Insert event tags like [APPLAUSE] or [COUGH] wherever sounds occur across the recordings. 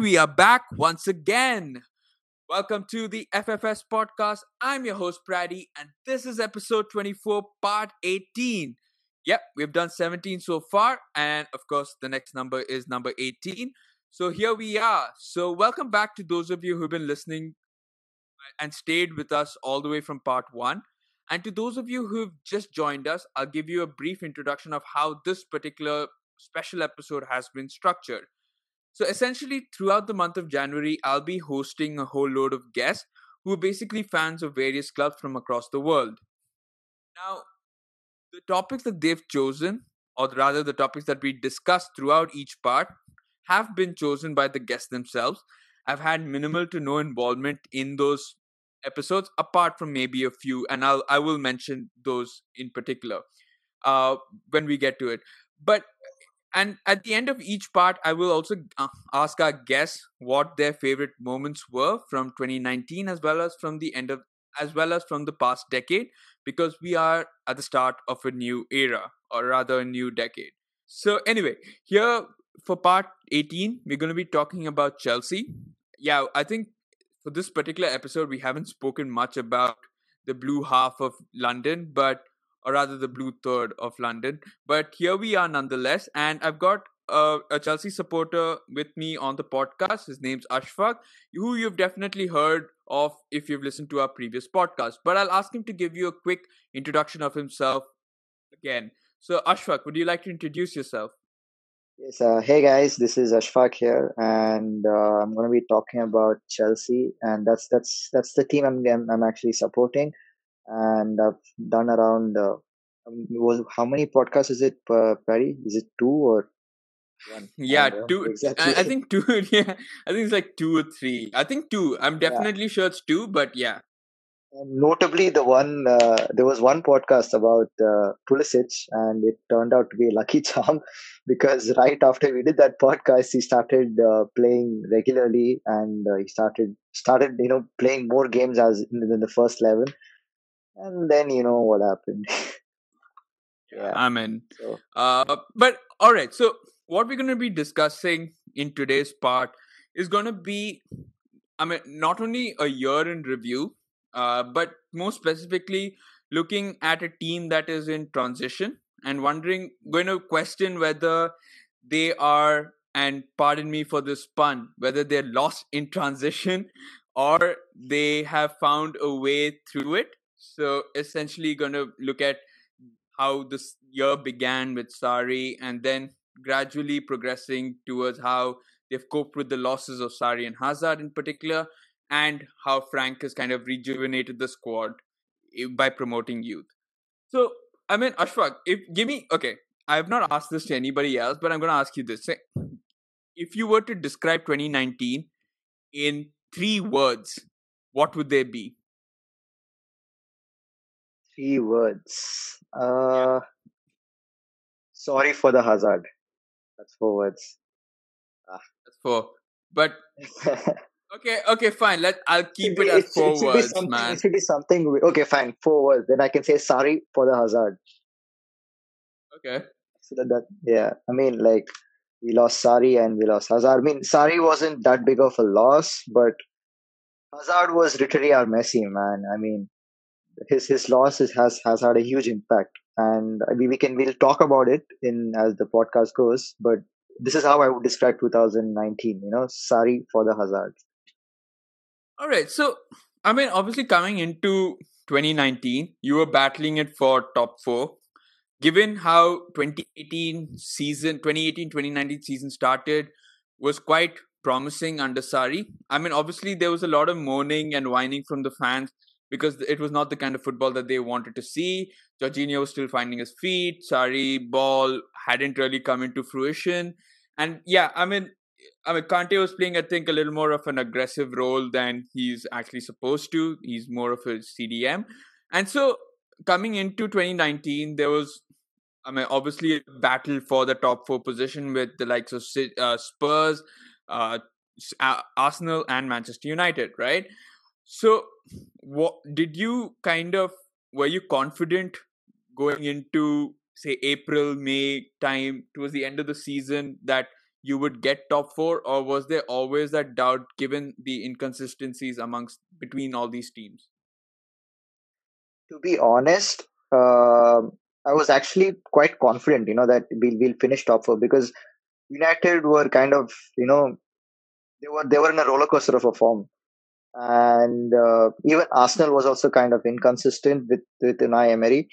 We are back once again. Welcome to the FFS podcast. I'm your host, Praddy, and this is episode 24, part 18. Yep, we've done 17 so far, and of course, the next number is number 18. So here we are. So, welcome back to those of you who've been listening and stayed with us all the way from part one. And to those of you who've just joined us, I'll give you a brief introduction of how this particular special episode has been structured. So, essentially, throughout the month of January, I'll be hosting a whole load of guests who are basically fans of various clubs from across the world. Now, the topics that they've chosen, or rather the topics that we discuss throughout each part, have been chosen by the guests themselves. I've had minimal to no involvement in those episodes, apart from maybe a few, and I'll I will mention those in particular uh, when we get to it. But and at the end of each part, I will also uh, ask our guests what their favorite moments were from 2019, as well as from the end of as well as from the past decade, because we are at the start of a new era, or rather a new decade. So anyway, here for part 18, we're going to be talking about Chelsea. Yeah, I think for this particular episode, we haven't spoken much about the blue half of London, but or rather the blue third of London. But here we are nonetheless, and I've got uh, a Chelsea supporter with me on the podcast. His name's Ashfaq, who you've definitely heard of if you've listened to our previous podcast. But I'll ask him to give you a quick introduction of himself again. So, Ashfaq, would you like to introduce yourself? Yes, uh, hey guys, this is Ashfaq here, and uh, I'm going to be talking about Chelsea, and that's that's that's the team I'm I'm, I'm actually supporting, and I've done around uh, um, was how many podcasts is it, uh, Praddy? Is it two or one? Yeah, two. Exactly. I, I, think two. [LAUGHS] Yeah, I think it's like two or three. I think two. I'm definitely yeah. sure it's two, but yeah. And notably, the one uh, there was one podcast about uh, Pulisic, and it turned out to be a lucky [LAUGHS] charm because right after we did that podcast, he started uh, playing regularly, and uh, he started started you know playing more games as in the first eleven, and then you know what happened. [LAUGHS] yeah, in. So. Uh, but all right, so what we're going to be discussing in today's part is going to be, I mean, not only a year in review uh, but more specifically, looking at a team that is in transition and wondering, going to question whether they are, and pardon me for this pun, whether they're lost in transition or they have found a way through it. So, essentially, going to look at how this year began with Sarri and then gradually progressing towards how they've coped with the losses of Sarri and Hazard in particular, and how Frank has kind of rejuvenated the squad eh, by promoting youth. So, I mean, Ashfaq, if give me okay, I have not asked this to anybody else, but I'm going to ask you this: if you were to describe 2019 in three words, what would they be? Three words. Uh, sorry for the hazard. That's four words. Ah. That's four. But [LAUGHS] Okay, okay, fine. Let I'll keep it, it as four it words, man. It should be something. Okay, fine, four words. Then I can say sorry for the hazard. Okay. So that, that yeah, I mean, like we lost Sarri and we lost Hazard. I mean, Sarri wasn't that big of a loss, but Hazard was literally our Messi, man. I mean, his his loss has has had a huge impact, and mean, we can we'll talk about it in as the podcast goes. But this is how I would describe 2019. You know, sorry for the Hazard. All right. So, I mean, obviously, coming into 2019, you were battling it for top four. Given how 2018 season, 2018 2019 season started, was quite promising under Sarri. I mean, obviously, there was a lot of moaning and whining from the fans because it was not the kind of football that they wanted to see. Jorginho was still finding his feet. Sarri ball hadn't really come into fruition. And yeah, I mean, I mean, Kante was playing, I think, a little more of an aggressive role than he's actually supposed to. He's more of a CDM. And so coming into 2019, there was, I mean, obviously a battle for the top four position with the likes of uh, Spurs, uh, Arsenal, and Manchester United, right? So, what did you kind of, were you confident going into say April, May time towards the end of the season that you would get top four, or was there always that doubt given the inconsistencies amongst between all these teams? To be honest, uh, I was actually quite confident, you know, that we'll, we'll finish top four because United were kind of, you know, they were they were in a roller coaster of a form, and uh, even Arsenal was also kind of inconsistent with with Unai Emery.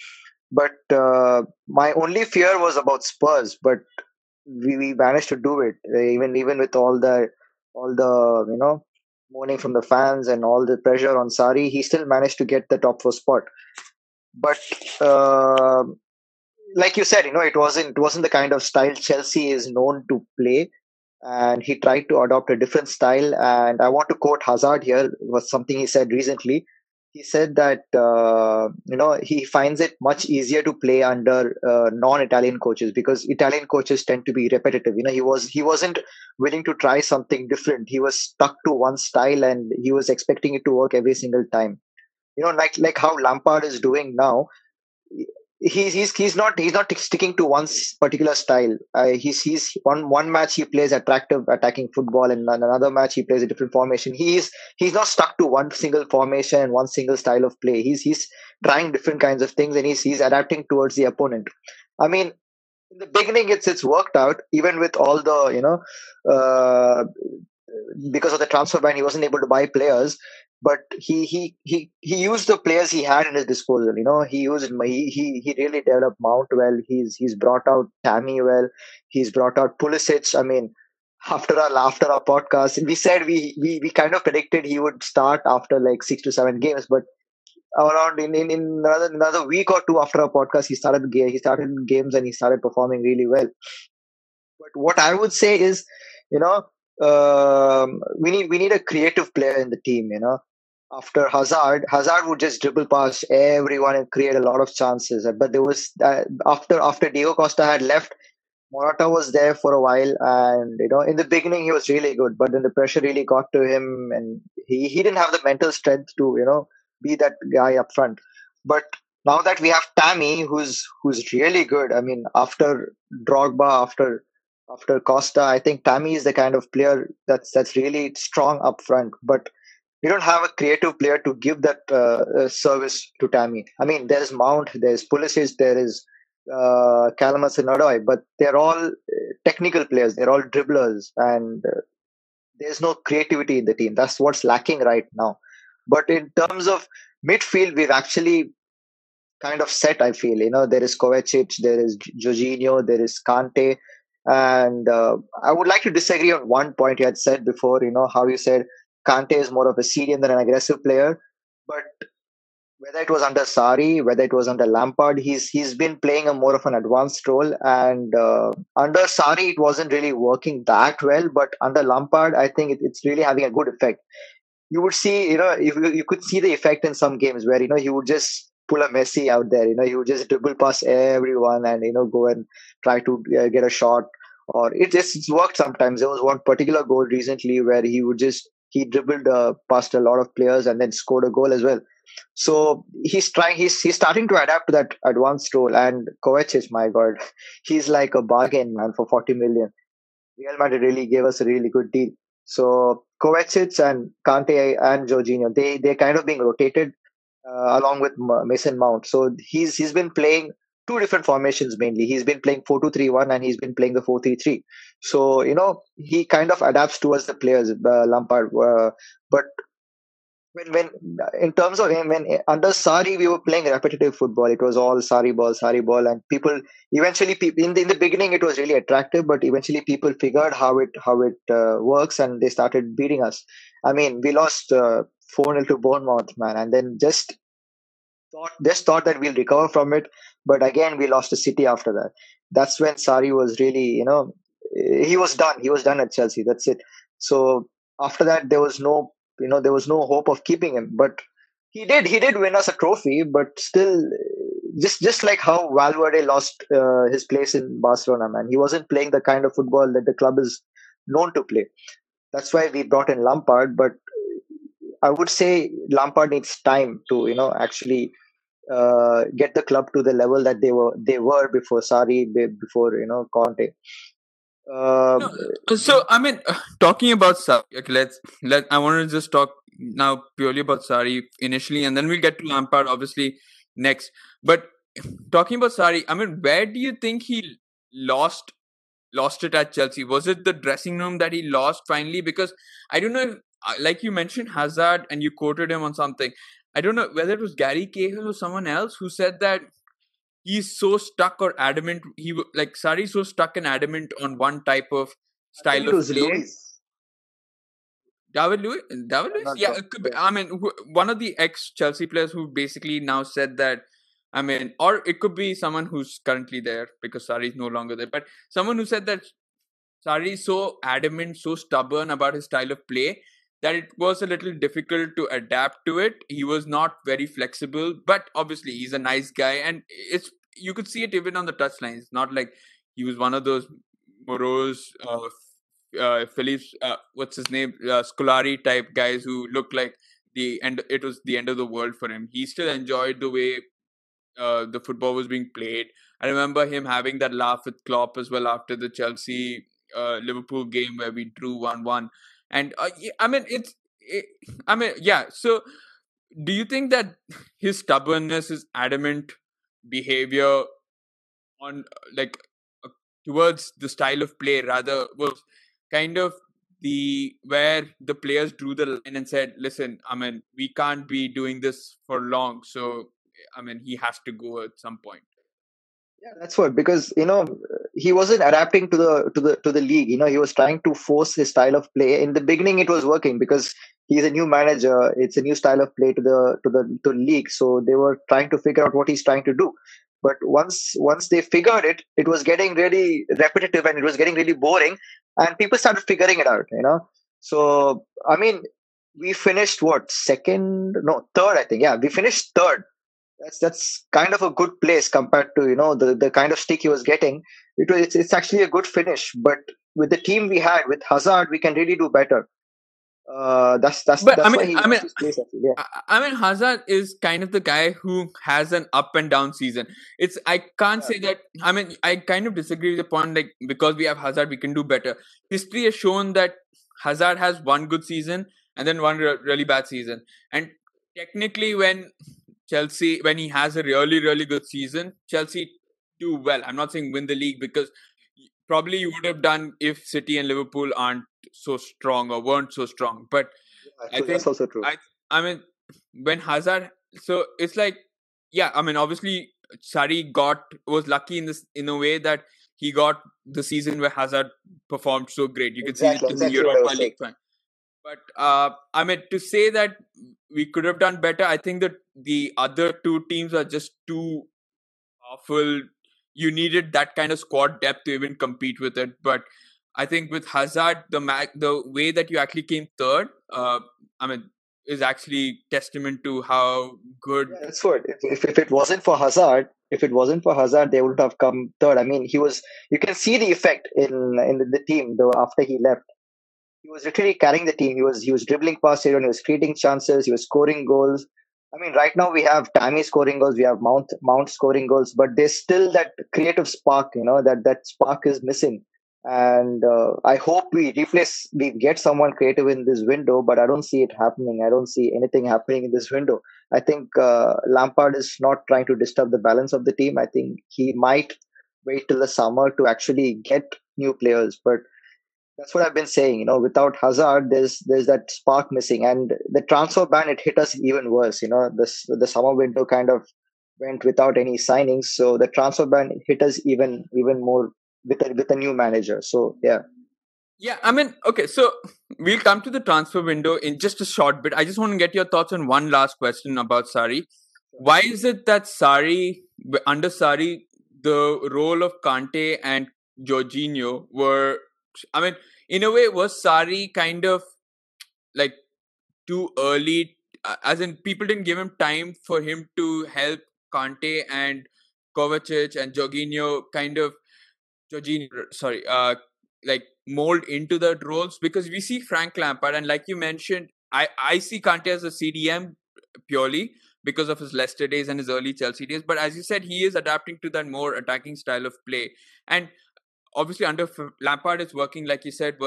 But uh, my only fear was about Spurs, but we, we managed to do it even even with all the all the you know mourning from the fans and all the pressure on Sarri, he still managed to get the top four spot. But uh, like you said, you know, it wasn't it wasn't the kind of style Chelsea is known to play, and he tried to adopt a different style. And I want to quote Hazard here was something he said recently he said that uh, you know he finds it much easier to play under uh, non-Italian coaches because Italian coaches tend to be repetitive. You know, he was he wasn't willing to try something different. He was stuck to one style and he was expecting it to work every single time. You know, like like how Lampard is doing now he's he's he's not he's not sticking to one particular style. Uh, he's he's one one match he plays attractive attacking football, and another match he plays a different formation. He's he's not stuck to one single formation and one single style of play. He's he's trying different kinds of things, and he's he's adapting towards the opponent. I mean, in the beginning, it's it's worked out even with all the you know. Uh, because of the transfer ban, he wasn't able to buy players but he he he he used the players he had in his disposal. You know, he used he he really developed Mount well. He's he's brought out Tammy well. He's brought out Pulisic. I mean, after our after our podcast, we said we we we kind of predicted he would start after like six to seven games, but around in, in, in another another week or two after our podcast, he started he started games and he started performing really well. But what I would say is, you know, um, we need we need a creative player in the team. You know, after Hazard, Hazard would just dribble past everyone and create a lot of chances. But there was uh, after after Diego Costa had left, Morata was there for a while, and you know, in the beginning he was really good, but then the pressure really got to him, and he he didn't have the mental strength to you know be that guy up front. But now that we have Tammy, who's who's really good. I mean, after Drogba, after after Costa, I think Tammy is the kind of player that's that's really strong up front, but we don't have a creative player to give that uh, uh, service to Tammy. I mean, there's Mount, there's Pulisic, there is uh, Calamas but they're all uh, technical players. They're all dribblers, and uh, there's no creativity in the team. That's what's lacking right now. But in terms of midfield, we've actually kind of set. I feel you know there is Kovacic, there is Jorginho, there is Kante and uh, I would like to disagree on one point you had said before, you know, how you said Kante is more of a CDM than an aggressive player. But whether it was under Sarri, whether it was under Lampard, he's he's been playing a more of an advanced role. And uh, under Sarri, it wasn't really working that well. But under Lampard, I think it, it's really having a good effect. You would see, you know, if you, you could see the effect in some games where you know he would just pull a Messi out there. You know, he would just dribble past everyone and you know go and try to uh, get a shot or it just worked sometimes. There was one particular goal recently where he would just he dribbled uh, past a lot of players and then scored a goal as well. So he's trying. He's he's starting to adapt to that advanced role. And Kovacic, my God, [LAUGHS] he's like a bargain man for forty million. Real Madrid really gave us a really good deal. So Kovacic and Kante and Jorginho, they they're kind of being rotated uh, along with Mason Mount. So he's he's been playing two different formations mainly. He's been playing 4 2 3 1 and he's been playing the 4 3 3. So, you know, he kind of adapts towards the players, uh, Lampard. Uh, but when, when, in terms of him, when under Sarri, we were playing repetitive football. It was all Sarri ball, Sarri ball. And people eventually, people, in, the, in the beginning, it was really attractive, but eventually people figured how it, how it uh, works and they started beating us. I mean, we lost uh, 4 0 to Bournemouth, man. And then just thought just thought that we'll recover from it but again we lost a city after that. That's when Sarri was really you know he was done. He was done at Chelsea. That's it. So after that there was no you know there was no hope of keeping him. But he did he did win us a trophy but still just just like how Valverde lost uh, his place in Barcelona man. He wasn't playing the kind of football that the club is known to play. That's why we brought in Lampard but I would say Lampard needs time to, you know, actually uh, get the club to the level that they were they were before Sarri, before you know Conte. Uh, no, so I mean, talking about Sarri, okay, let's let I want to just talk now purely about Sarri initially, and then we'll get to Lampard obviously next. But talking about Sarri, I mean, where do you think he lost lost it at Chelsea? Was it the dressing room that he lost finally? Because I don't know, if, uh, like you mentioned Hazard, and you quoted him on something. I don't know whether it was Gary Cahill or someone else who said that he's so stuck or adamant. He like Sarri's so stuck and adamant on one type of style of play. Luiz. David Luiz, David Luiz, yeah. Be, I mean, one of the ex Chelsea players who basically now said that. I mean, or it could be someone who's currently there because Sarri is no longer there. But someone who said that Sarri is so adamant, so stubborn about his style of play that it was a little difficult to adapt to it. He was not very flexible, but obviously he's a nice guy, and it's you could see it even on the touchline. It's not like he was one of those morose, uh, uh, Phillips, uh, what's his name, uh, Scolari type guys who looked like the end. It was the end of the world for him. He still enjoyed the way uh, the football was being played. I remember him having that laugh with Klopp as well after the Chelsea uh, Liverpool game where we drew one one and uh, i mean it's it, i mean yeah so do you think that his stubbornness his adamant behavior on like uh, towards the style of play rather was kind of the where the players drew the line and said listen i mean we can't be doing this for long so i mean he has to go at some point that's what because you know he wasn't adapting to the to the to the league. You know, he was trying to force his style of play. In the beginning, it was working because he's a new manager. It's a new style of play to the to the to the league. So they were trying to figure out what he's trying to do. But once once they figured it, it was getting really repetitive and it was getting really boring, and people started figuring it out. You know, so I mean, we finished what second? No, third. I think. Yeah, we finished third that's that's kind of a good place compared to you know the the kind of stick he was getting. It was it's, it's actually a good finish, but with the team we had with Hazard, we can really do better. Uh, that's that's. But that's I mean, I mean, place, yeah. I mean, Hazard is kind of the guy who has an up and down season. It's I can't yeah. say that. I mean, I kind of disagree with the point. Like because we have Hazard, we can do better. History has shown that Hazard has one good season and then one re- really bad season. And technically, when Chelsea, when he has a really, really good season, Chelsea do well. I'm not saying win the league because probably you would have done if City and Liverpool aren't so strong or weren't so strong. But yeah, I think that's also true. I, I mean, when Hazard, so it's like, yeah, I mean, obviously, Sarri got was lucky in this in a way that he got the season where Hazard performed so great. You can exactly, see it in exactly the Europa League. But uh, I mean, to say that we could have done better, I think that the other two teams are just too powerful. You needed that kind of squad depth to even compete with it. But I think with Hazard, the the way that you actually came third, uh, I mean, is actually testament to how good. Yeah, that's what. If, if, if it wasn't for Hazard, if it wasn't for Hazard, they wouldn't have come third. I mean, he was. You can see the effect in in the team though after he left he was literally carrying the team. He was he was dribbling past everyone. He was creating chances. He was scoring goals. I mean, right now we have Tammy scoring goals. We have Mount Mount scoring goals, but there's still that creative spark. You know that that spark is missing. And uh, I hope we replace we get someone creative in this window, but I don't see it happening. I don't see anything happening in this window. I think uh, Lampard is not trying to disturb the balance of the team. I think he might wait till the summer to actually get new players, but that's what I've been saying. You know, without Hazard, there's there's that spark missing, and the transfer ban it hit us even worse. You know, this the summer window kind of went without any signings, so the transfer ban hit us even even more with a, with a new manager. So yeah. Yeah, I mean, okay, so we'll come to the transfer window in just a short bit. I just want to get your thoughts on one last question about Sarri. Why is it that Sarri, under Sarri, the role of Kante and Jorginho were I mean, in a way, was Sarri kind of like too early? As in, people didn't give him time for him to help Kante and Kovacic and Jorginho kind of Jorginho, sorry, uh, like mold into the roles because we see Frank Lampard and like you mentioned, I I see Kante as a CDM purely because of his Leicester days and his early Chelsea days. But as you said, he is adapting to that more attacking style of play. And obviously, under Lampard, is working, like you said,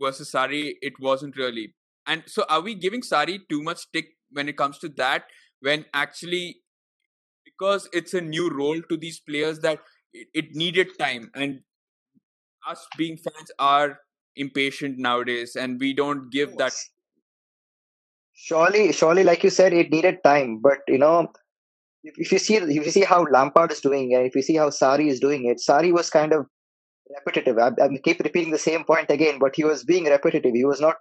versus Sarri it wasn't really. And so, are we giving Sarri too much stick when it comes to that? When actually, because it's a new role to these players, that it, it needed time. And us being fans are impatient nowadays, and we don't give that surely surely like you said it needed time but you know if, if you see if you see how lampard is doing and if you see how Sarri is doing it Sarri was kind of repetitive I, I keep repeating the same point again but he was being repetitive he was not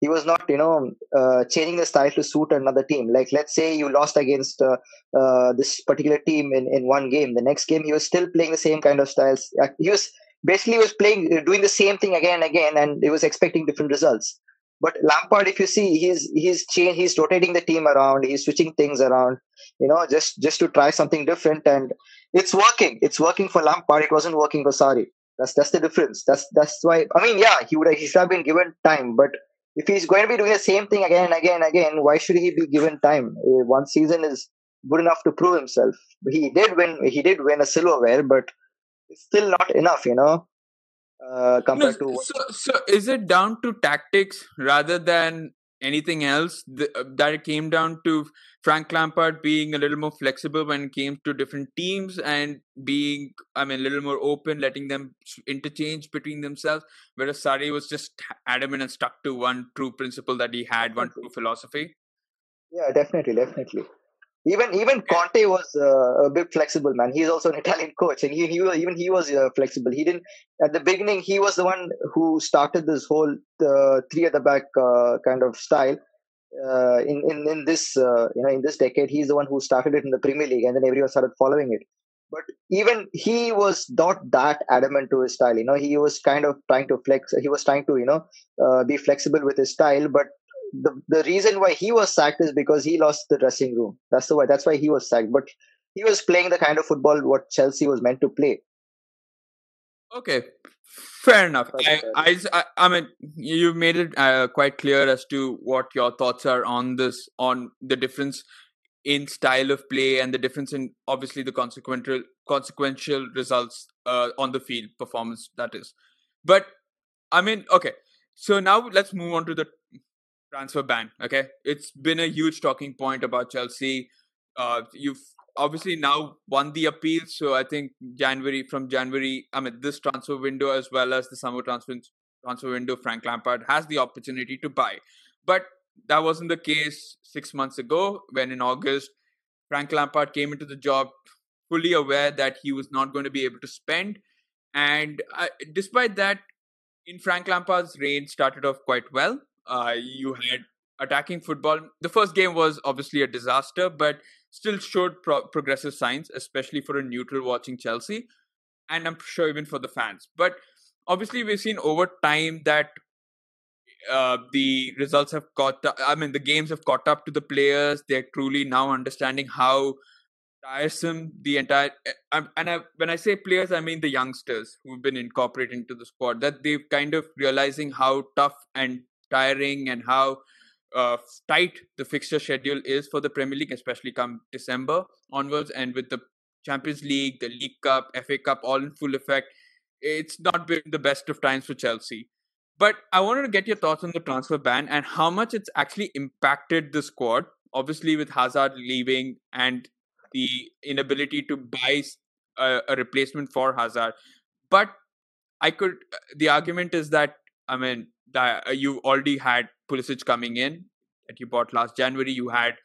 he was not you know uh, changing the style to suit another team like let's say you lost against uh, uh, this particular team in, in one game the next game he was still playing the same kind of styles he was basically was playing doing the same thing again and again and he was expecting different results but Lampard, if you see, he's he's changed, he's rotating the team around, he's switching things around, you know, just just to try something different, and it's working. It's working for Lampard. It wasn't working for Sarri. That's that's the difference. That's that's why. I mean, yeah, he would he should have been given time, but if he's going to be doing the same thing again and again and again, why should he be given time? Uh, one season is good enough to prove himself. He did win. He did win a silverware, but it's still not enough, you know uh, compared no, to. So, so is it down to tactics rather than anything else the, uh, that it came down to Frank Lampard being a little more flexible when it came to different teams and being, I mean, a little more open, letting them interchange between themselves, whereas Sarri was just adamant and stuck to one true principle that he had, one true philosophy. Yeah, definitely, definitely. Even even Conte was uh, a bit flexible, man. He's also an [LAUGHS] Italian coach, and he, he even he was uh, flexible. He didn't at the beginning. He was the one who started this whole uh, three at the back uh, kind of style. Uh, in in in this uh, you know in this decade, he's the one who started it in the Premier League, and then everyone started following it. But even he was not that adamant to his style. You know, he was kind of trying to flex. He was trying to you know be flexible with his style, but the, the reason why he was sacked is because he lost the dressing room. That's the why. That's why he was sacked. But he was playing the kind of football what Chelsea was meant to play. Okay, fair enough. I, I, I, mean, you made it uh, quite clear as to what your thoughts are on this, on the difference in style of play and the difference in obviously the consequential consequential results uh, on the field performance that is. But I mean, okay. So now let's move on to the transfer ban. Okay, it's been a huge talking point about Chelsea. Uh, you've obviously now won the appeal, so I think January from January, I mean this transfer window as well as the summer transfer transfer window, Frank Lampard has the opportunity to buy, but that wasn't the case six months ago when in August Frank Lampard came into the job fully aware that he was not going to be able to spend, and uh, despite that, in Frank Lampard's reign started off quite well. Uh, you had attacking football. The first game was obviously a disaster, but still showed pro- progressive signs, especially for a neutral watching Chelsea, and I'm sure even for the fans. But obviously, we've seen over time that uh, the results have caught. I mean, the games have caught up to the players. They're truly now understanding how tiresome the entire. Eh, and I, when I say players, I mean the youngsters who've been incorporated into the squad. That they've kind of realizing how tough and tiring and how uh, tight the fixture schedule is for the Premier League, especially come December onwards, and with the Champions League, the League Cup, FA Cup all in full effect, it's not been the best of times for Chelsea. But I wanted to get your thoughts on the transfer ban and how much it's actually impacted the squad. Obviously, with Hazard leaving and the inability to buy a, a replacement for Hazard. But I could, the argument is that, I mean, that uh, you already had Pulisic coming in that you bought last January. You had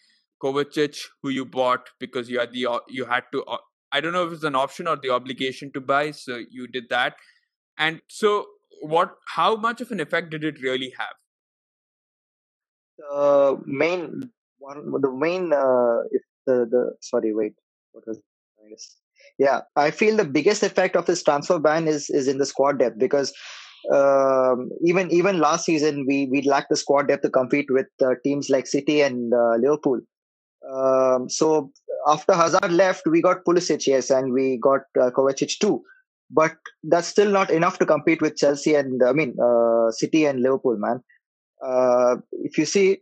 Kovacic, who you bought because you had the you had to. Uh, I don't know if it's an option or the obligation to buy, so you did that. And so, what? How much of an effect did it really have? The main one, the main, uh, if the the sorry, wait, what was yeah, I feel the biggest effect of this transfer ban is is in the squad depth because um, even even last season we we lacked the squad depth to compete with uh, teams like City and uh, Liverpool. Um, so after Hazard left, we got Pulisic, yes, and we got uh, Kovacic too. But that's still not enough to compete with Chelsea and I mean uh, City and Liverpool, man. Uh, if you see,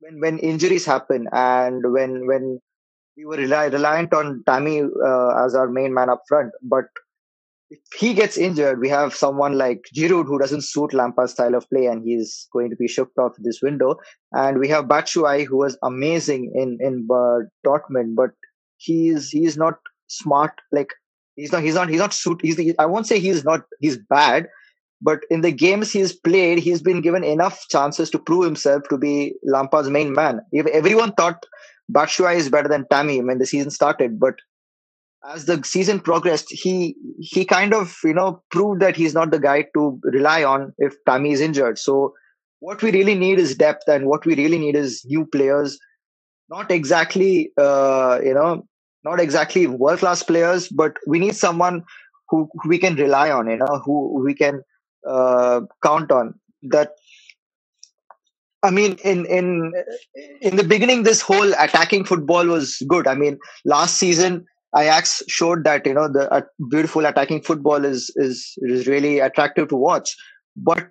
when when injuries happen and when when we were rely, reliant on Tammy uh, as our main man up front, but if he gets injured, we have someone like Giroud who doesn't suit Lampard's style of play, and he's going to be shipped off this window. And we have Batshuayi who was amazing in in uh, Dortmund, but he's he's not smart. Like he's not he's not he's not suit. He's I won't say he's not he's bad, but in the games he's played, he's been given enough chances to prove himself to be Lampard's main man. If everyone thought Batshuayi is better than Tammy when the season started, but as the season progressed, he he kind of you know proved that he's not the guy to rely on if Tammy is injured. So what we really need is depth, and what we really need is new players. Not exactly uh, you know not exactly world class players, but we need someone who, who we can rely on. You know who we can uh, count on. That I mean, in in in the beginning, this whole attacking football was good. I mean, last season Ajax showed that you know the uh, beautiful attacking football is is is really attractive to watch. But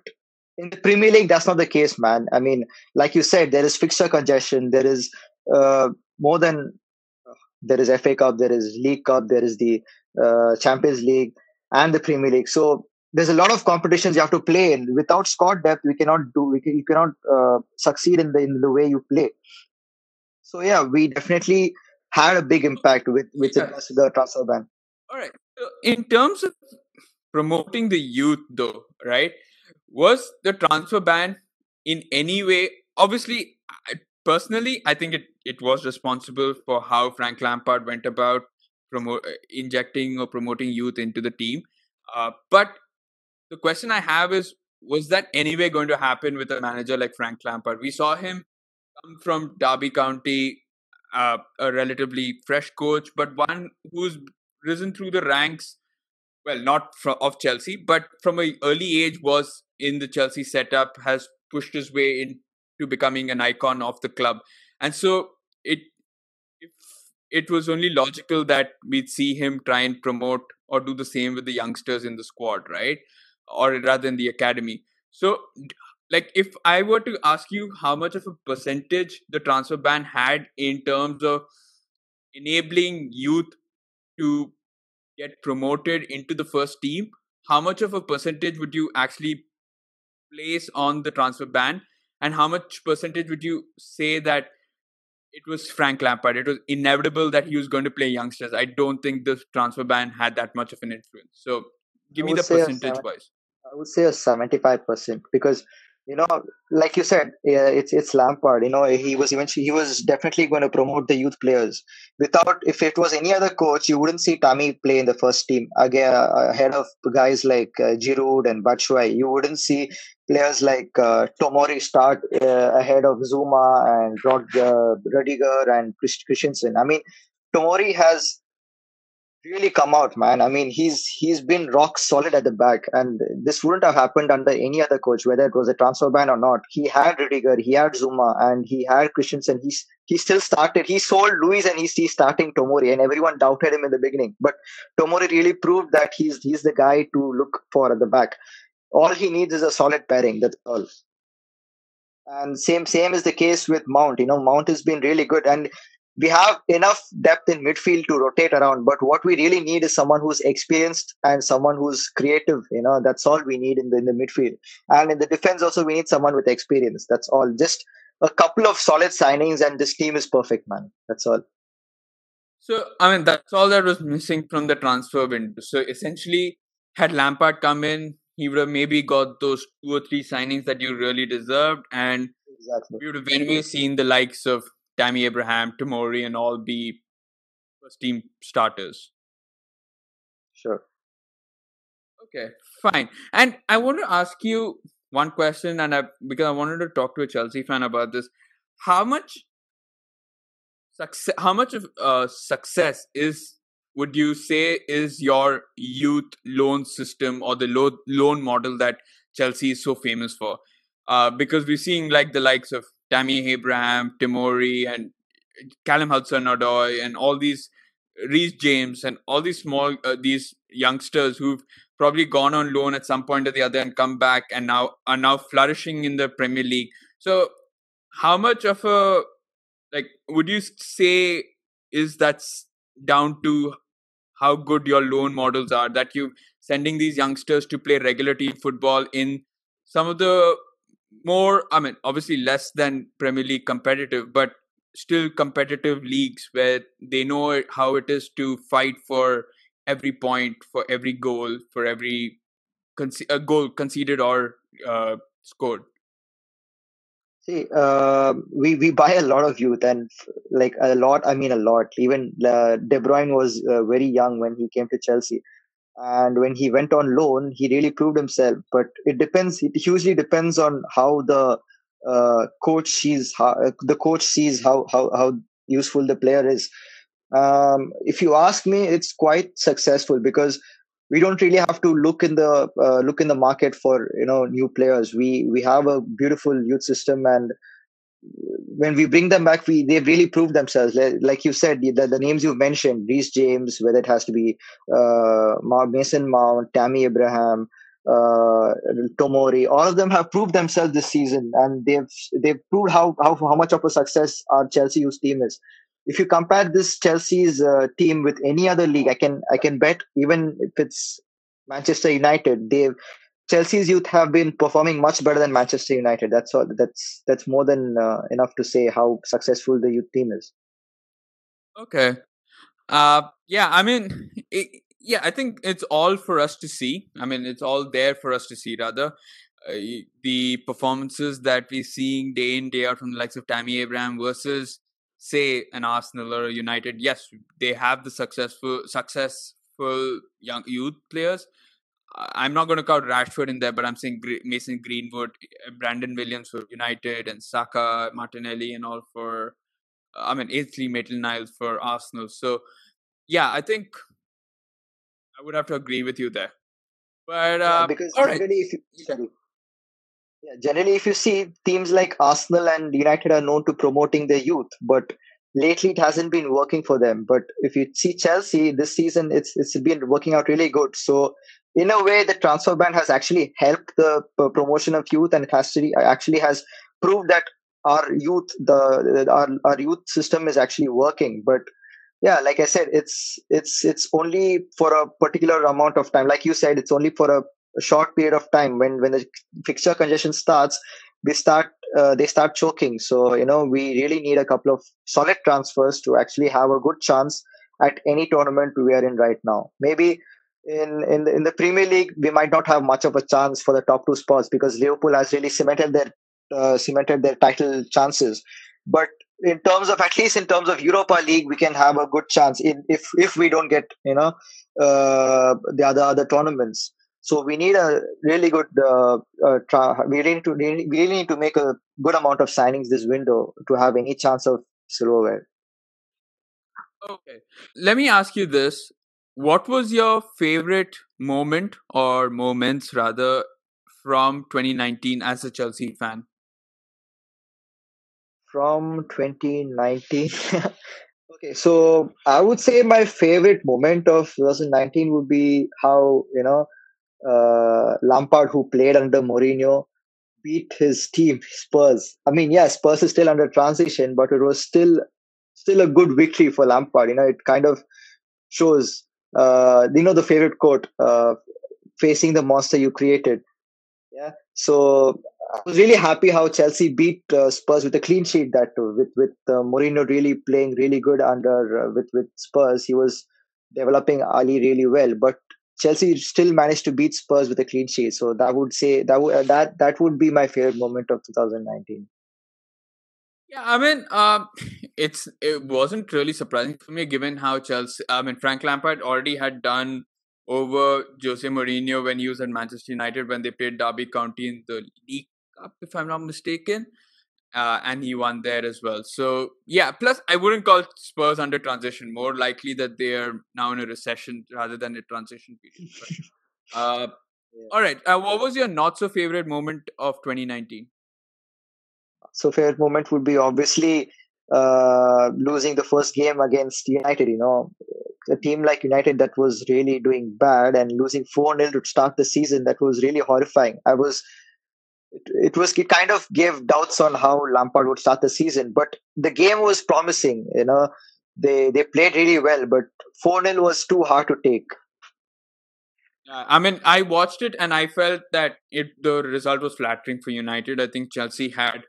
in the Premier League, that's not the case, man. I mean, like you said, there is fixture congestion. There is uh, more than there is FA Cup, there is League Cup, there is the uh, Champions League, and the Premier League. So there's a lot of competitions you have to play in. Without squad depth, we cannot do. We can, you cannot uh, succeed in the in the way you play. So yeah, we definitely had a big impact with with yeah. the transfer ban. All right. So in terms of promoting the youth, though, right? Was the transfer ban in any way? Obviously, I, personally, I think it it was responsible for how Frank Lampard went about promote injecting or promoting youth into the team. Uh, but the question I have is, was that anyway going to happen with a manager like Frank Lampard? We saw him come from Derby County uh, a relatively fresh coach, but one who's risen through the ranks. Well, not from, of Chelsea, but from an early age was in the Chelsea setup, has pushed his way into becoming an icon of the club, and so it it was only logical that we'd see him try and promote or do the same with the youngsters in the squad, right? Or rather in the academy. So, like if i were to ask you how much of a percentage the transfer ban had in terms of enabling youth to get promoted into the first team how much of a percentage would you actually place on the transfer ban and how much percentage would you say that it was Frank Lampard. It was inevitable that he was going to play youngsters. I don't think the transfer ban had that much of an influence. So, give me the percentage wise. I would say a seventy-five percent because you know, like you said, yeah, it's it's Lampard. You know, he was eventually he was definitely going to promote the youth players. Without, if it was any other coach, you wouldn't see Tammy play in the first team again ahead of guys like uh, Giroud and Batshuayi. You wouldn't see players like uh, Tomori start uh, ahead of Zouma and Rod, uh, Rudiger and Christensen. I mean, Tomori has really come out, man. I mean, he's he's been rock solid at the back, and this wouldn't have happened under any other coach, whether it was a transfer ban or not. He had Rudiger, he had Zouma, and he had Christensen. He's he still started. He sold Luiz, and he's, he's starting Tomori, and everyone doubted him in the beginning. But Tomori really proved that he's he's the guy to look for at the back. All he needs is a solid pairing. That's all. And same same is the case with Mount. You know, Mount has been really good, and we have enough depth in midfield to rotate around but what we really need is someone who's experienced and someone who's creative you know that's all we need in the, in the midfield. And in the defense also we need someone with experience that's all. Just a couple of solid signings and this team is perfect man that's all. So i mean that's all that was missing from the transfer window. So essentially had lampard come in he would have maybe got those two or three signings that you really deserved and exactly. we would have anyway seen the likes of Tammy Abraham, Tomori, and all be first team starters. Sure. Okay, fine. And I want to ask you one question, and I because I wanted to talk to a Chelsea fan about this. How much success? How much of uh, success is would you say is your youth loan system or the loan loan model that Chelsea is so famous for? Uh, because we're seeing like the likes of Tammy Abraham, Tomori, and Callum Hudson-Odoi, and all these Reece James, and all these small uh, these youngsters who've probably gone on loan at some point or the other and come back and now are now flourishing in the Premier League. So, how much of a like would you say is that's down to how good your loan models are that you sending these youngsters to play regular team football in some of the more i mean obviously less than premier league competitive but still competitive leagues where they know how it is to fight for every point for every goal for every conce- a goal conceded or uh, scored See, uh, we we buy a lot of youth, and like a lot. I mean, a lot. Even uh, De Bruyne was uh, very young when he came to Chelsea, and when he went on loan, he really proved himself. But it depends. It hugely depends on how the uh, coach sees how the coach sees how how how useful the player is. Um, if you ask me, it's quite successful because we don't really have to look in the uh, look in the market for you know new players we we have a beautiful youth system and when we bring them back we they've really proved themselves. Like you said the, the names you've mentioned Reece James whether it has to be uh, Mason Mount Tammy Abraham uh, Tomori all of them have proved themselves this season and they've they've proved how how, how much of a success our Chelsea youth team is. If you compare this Chelsea's uh, team with any other league, I can I can bet even if it's Manchester United, they Chelsea's youth have been performing much better than Manchester United. That's all. That's that's more than uh, enough to say how successful the youth team is. Okay. Uh, yeah. I mean, it, yeah. I think it's all for us to see. I mean, it's all there for us to see. Rather, uh, the performances that we're seeing day in day out from the likes of Tammy Abraham versus say an Arsenal or United, yes, they have the successful successful young youth players. I'm not going to count Rashford in there, but I'm saying Mason Greenwood, eh, Brandon Williams for United, and Saka, Martinelli, and all for. I mean, Ainsley Maitland-Niles for Arsenal. So, yeah, I think I would have to agree with you there. But uh, yeah, because generally, if you, sorry, yeah, generally, if you see teams like Arsenal and United are known to promoting their youth, but lately it hasn't been working for them. But if you see Chelsea this season, it's it's been working out really good. So in a way, the transfer ban has actually helped the promotion of youth, and it has actually has proved that our youth the our our youth system is actually working. But yeah, like I said, it's it's it's only for a particular amount of time. Like you said, it's only for a a short period of time when when the fixture congestion starts they start uh, they start choking so you know we really need a couple of solid transfers to actually have a good chance at any tournament we are in right now maybe in in the, in the premier league we might not have much of a chance for the top two spots because liverpool has really cemented their uh, cemented their title chances but in terms of at least in terms of Europa League, we can have a good chance in if if we don't get you know uh, the other other tournaments. So we need a really good. Uh, uh, tra- we need to we really need to make a good amount of signings this window to have any chance of silverware. Okay, let me ask you this: What was your favorite moment or moments rather from 2019 as a Chelsea fan? From 2019. [LAUGHS] okay, so I would say my favorite moment of 2019 would be how you know uh, Lampard, who played under Mourinho, beat his team, Spurs. I mean, yeah, Spurs is still under transition, but it was still still a good victory for Lampard. You know, it kind of shows. Uh, you know, the favorite quote: uh, "Facing the monster you created." Yeah. So I was really happy how Chelsea beat uh, Spurs with a clean sheet. That with with uh, Mourinho really playing really good under uh, with with Spurs, he was developing Alli really well. But Chelsea still managed to beat Spurs with a clean sheet. So that would say that uh, that that would be my favorite moment of 2019. Yeah, I mean, um, [LAUGHS] it's it wasn't really surprising for me given how Chelsea. I mean, Frank Lampard already had done over Jose Mourinho when he was at Manchester United when they played Derby County in the League Cup, if I'm not mistaken uh, and he won there as well. So yeah, plus I wouldn't call Spurs under transition. More likely that they are now in a recession rather than a transition period. But, [LAUGHS] uh, yeah. All right, uh, what was your not so favorite moment of 2019? So favorite moment would be obviously uh, losing the first game against United. You know, a team like United that was really doing bad and losing 4 0 to start the season, that was really horrifying. I was it, it was it kind of gave doubts on how Lampard would start the season. But the game was promising. You know, they they played really well, but four 0 was too hard to take. I mean, I watched it and I felt that it the result was flattering for United. I think Chelsea had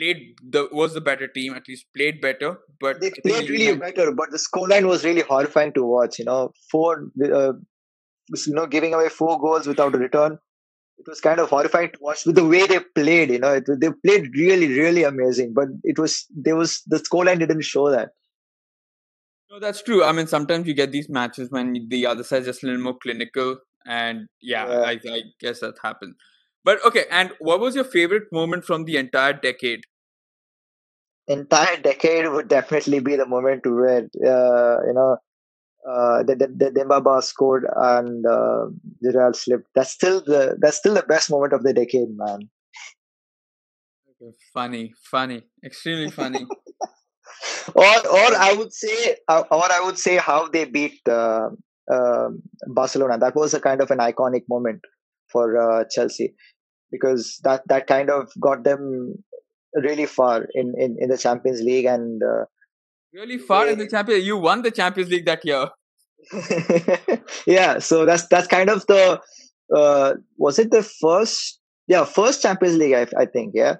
played the was the better team, at least played better. But they played really better, but the scoreline was really horrifying to watch. You know, four, uh, you know, giving away four goals without a return. It was kind of horrifying to watch with the way they played. You know, it, they played really, really amazing. But it was there was the scoreline didn't show that. No, that's true. I mean, sometimes you get these matches when the other side is just a little more clinical, and yeah, yeah. I, I guess that happened. But okay, and what was your favorite moment from the entire decade? Entire [LAUGHS] decade would definitely be the moment where uh, you know uh, the, the, the Demba Ba scored and uh, Gerrard slipped. That's still the that's still the best moment of the decade, man. Funny, funny, extremely funny. [LAUGHS] or or I would say uh, or I would say how they beat uh, uh, Barcelona. That was a kind of an iconic moment for uh, Chelsea because that that kind of got them really far in in, in the Champions League and uh, really far in the Champions. You won the Champions League that year. [LAUGHS] yeah, so that's that's kind of the uh, was it the first yeah first Champions League I, I think yeah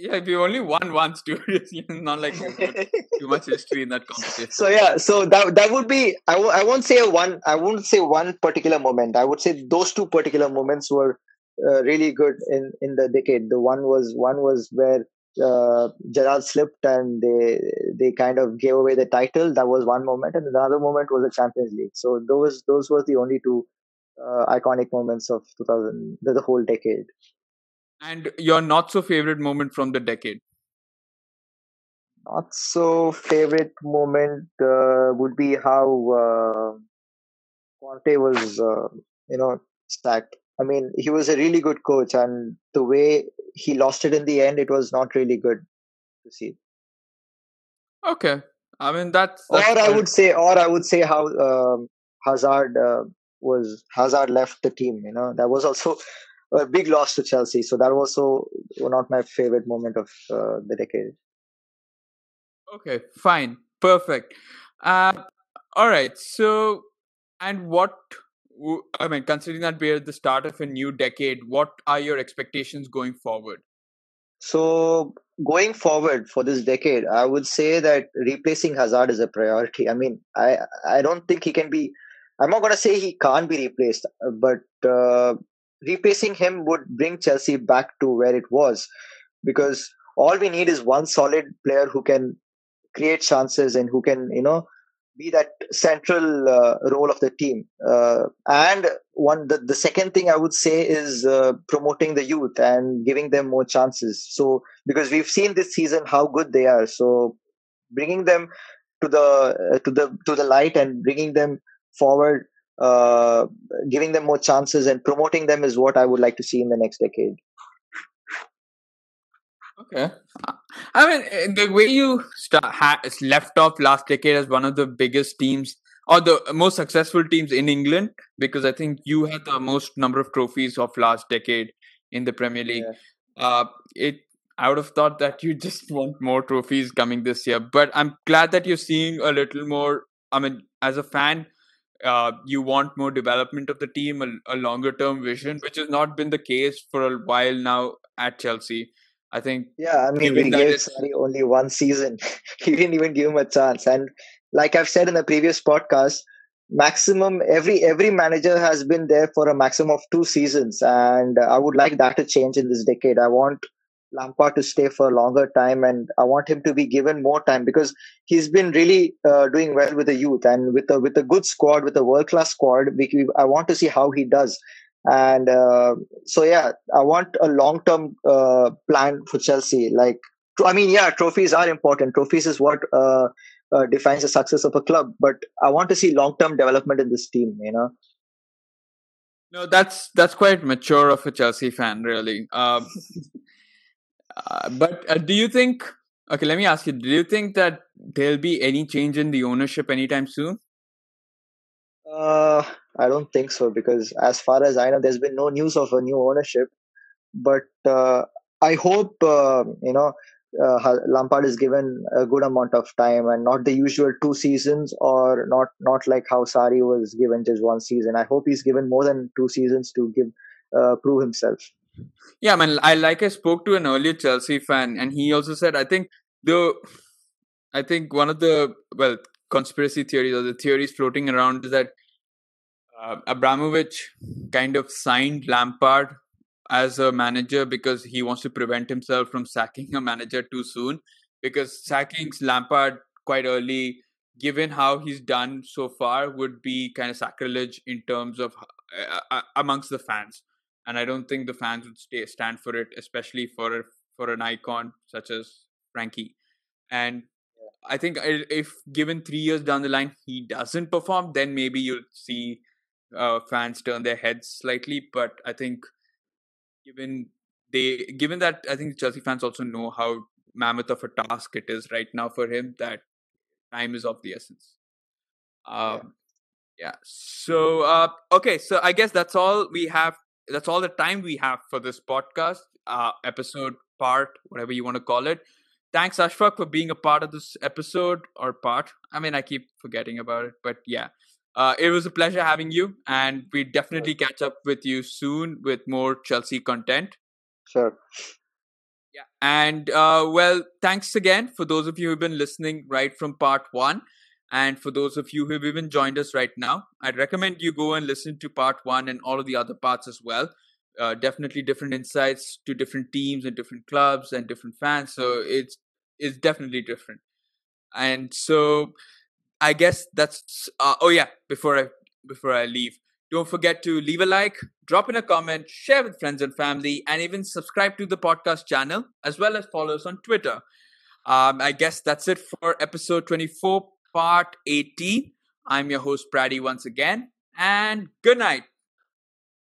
yeah, if you only won once, dude, it's not like too much history in that [LAUGHS] competition. So yeah, so that that would be I w- I won't say one I won't say one particular moment. I would say those two particular moments were uh, really good in in the decade. The one was one was where uh, Gerrard slipped and they they kind of gave away the title. That was one moment, and the other moment was the Champions League. So those those were the only two uh, iconic moments of 2000 the, the whole decade. And your not so favorite moment from the decade? Not so favorite moment uh, would be how uh, Conte was, uh, you know, stacked. I mean, he was a really good coach, and the way he lost it in the end, it was not really good to see. Okay, I mean that's. that's or I would say, or I would say how um, Hazard uh, was Hazard left the team. You know, that was also a big loss to Chelsea. So that was also not my favorite moment of uh, the decade. Okay, fine, perfect. Uh, all right. So, and what? I mean, considering that we're at the start of a new decade, what are your expectations going forward? So, going forward for this decade, I would say that replacing Hazard is a priority. I mean, I I don't think he can be. I'm not going to say he can't be replaced, but uh, replacing him would bring Chelsea back to where it was because all we need is one solid player who can create chances and who can, you know, be that central uh, role of the team. Uh, and one, the, the second thing I would say is uh, promoting the youth and giving them more chances. So, because we've seen this season how good they are. So, bringing them to the uh, to the to the light and bringing them forward uh, giving them more chances and promoting them is what I would like to see in the next decade. Okay, I mean eh, the way you start, ha- left off last decade as one of the biggest teams or the most successful teams in England, because I think you had the most number of trophies of last decade in the Premier League. Yeah. Uh, it I would have thought that you [LAUGHS] just want more trophies coming this year, but I'm glad that you're seeing a little more. I mean, as a fan, uh, you want more development of the team, a, a longer term vision, which has not been the case for a while now at Chelsea. I think. Yeah, I mean, we gave Sarri only one season. [LAUGHS] he didn't even give him a chance. And like I've said in the previous podcast, maximum every every manager has been there for a maximum of two seasons, and I would like that to change in this decade. I want Lampard to stay for a longer time, and I want him to be given more time because he's been really uh, doing well with the youth and with a with a good squad, with a world class squad. We, I want to see how he does, and uh, so yeah, I want a long term uh, plan for Chelsea. Like, I mean, yeah, trophies are important. Trophies is what uh, uh, defines the success of a club, but I want to see long term development in this team. You know. No, that's that's quite mature of a Chelsea fan, really. Um, Uh, but uh, do you think? Okay, let me ask you. Do you think that there'll be any change in the ownership anytime soon? Uh, I don't think so because, as far as I know, there's been no news of a new ownership. but uh, I hope uh, you know uh, Lampard is given a good amount of time and not the usual two seasons or not not like how Sarri was given just one season. I hope he's given more than two seasons to give uh, prove himself. Yeah, I man. I like I spoke to an earlier Chelsea fan, and he also said I think the I think one of the well conspiracy theories or the theories floating around is that uh, Abramovich kind of signed Lampard as a manager because he wants to prevent himself from sacking a manager too soon. Because sacking Lampard quite early, given how he's done so far, would be kind of sacrilege in terms of uh, uh, amongst the fans. And I don't think the fans would stay stand for it, especially for a, for an icon such as Frankie. And I think if given three years down the line he doesn't perform, then maybe you'll see uh, fans turn their heads slightly. But I think given they given that I think Chelsea fans also know how mammoth of a task it is right now for him that time is of the essence. Um, yeah. yeah. So uh, okay, so I guess that's all we have. That's all the time we have for this podcast uh, episode part, whatever you want to call it. Thanks, Ashfaq, for being a part of this episode or part. I mean, I keep forgetting about it, but yeah. Uh, it was a pleasure having you, and we definitely catch up with you soon with more Chelsea content. Sure. Yeah, and uh, well, thanks again for those of you who've been listening right from part one, and for those of you who've even joined us right now. I'd recommend you go and listen to part one and all of the other parts as well. Uh, definitely different insights to different teams and different clubs and different fans. So it's it's definitely different. And so I guess that's uh, oh yeah, before I before I leave, don't forget to leave a like, drop in a comment, share with friends and family, and even subscribe to the podcast channel as well as follow us on Twitter. Um, I guess that's it for episode 24, part 18. I'm your host, Praddy, once again, and good night.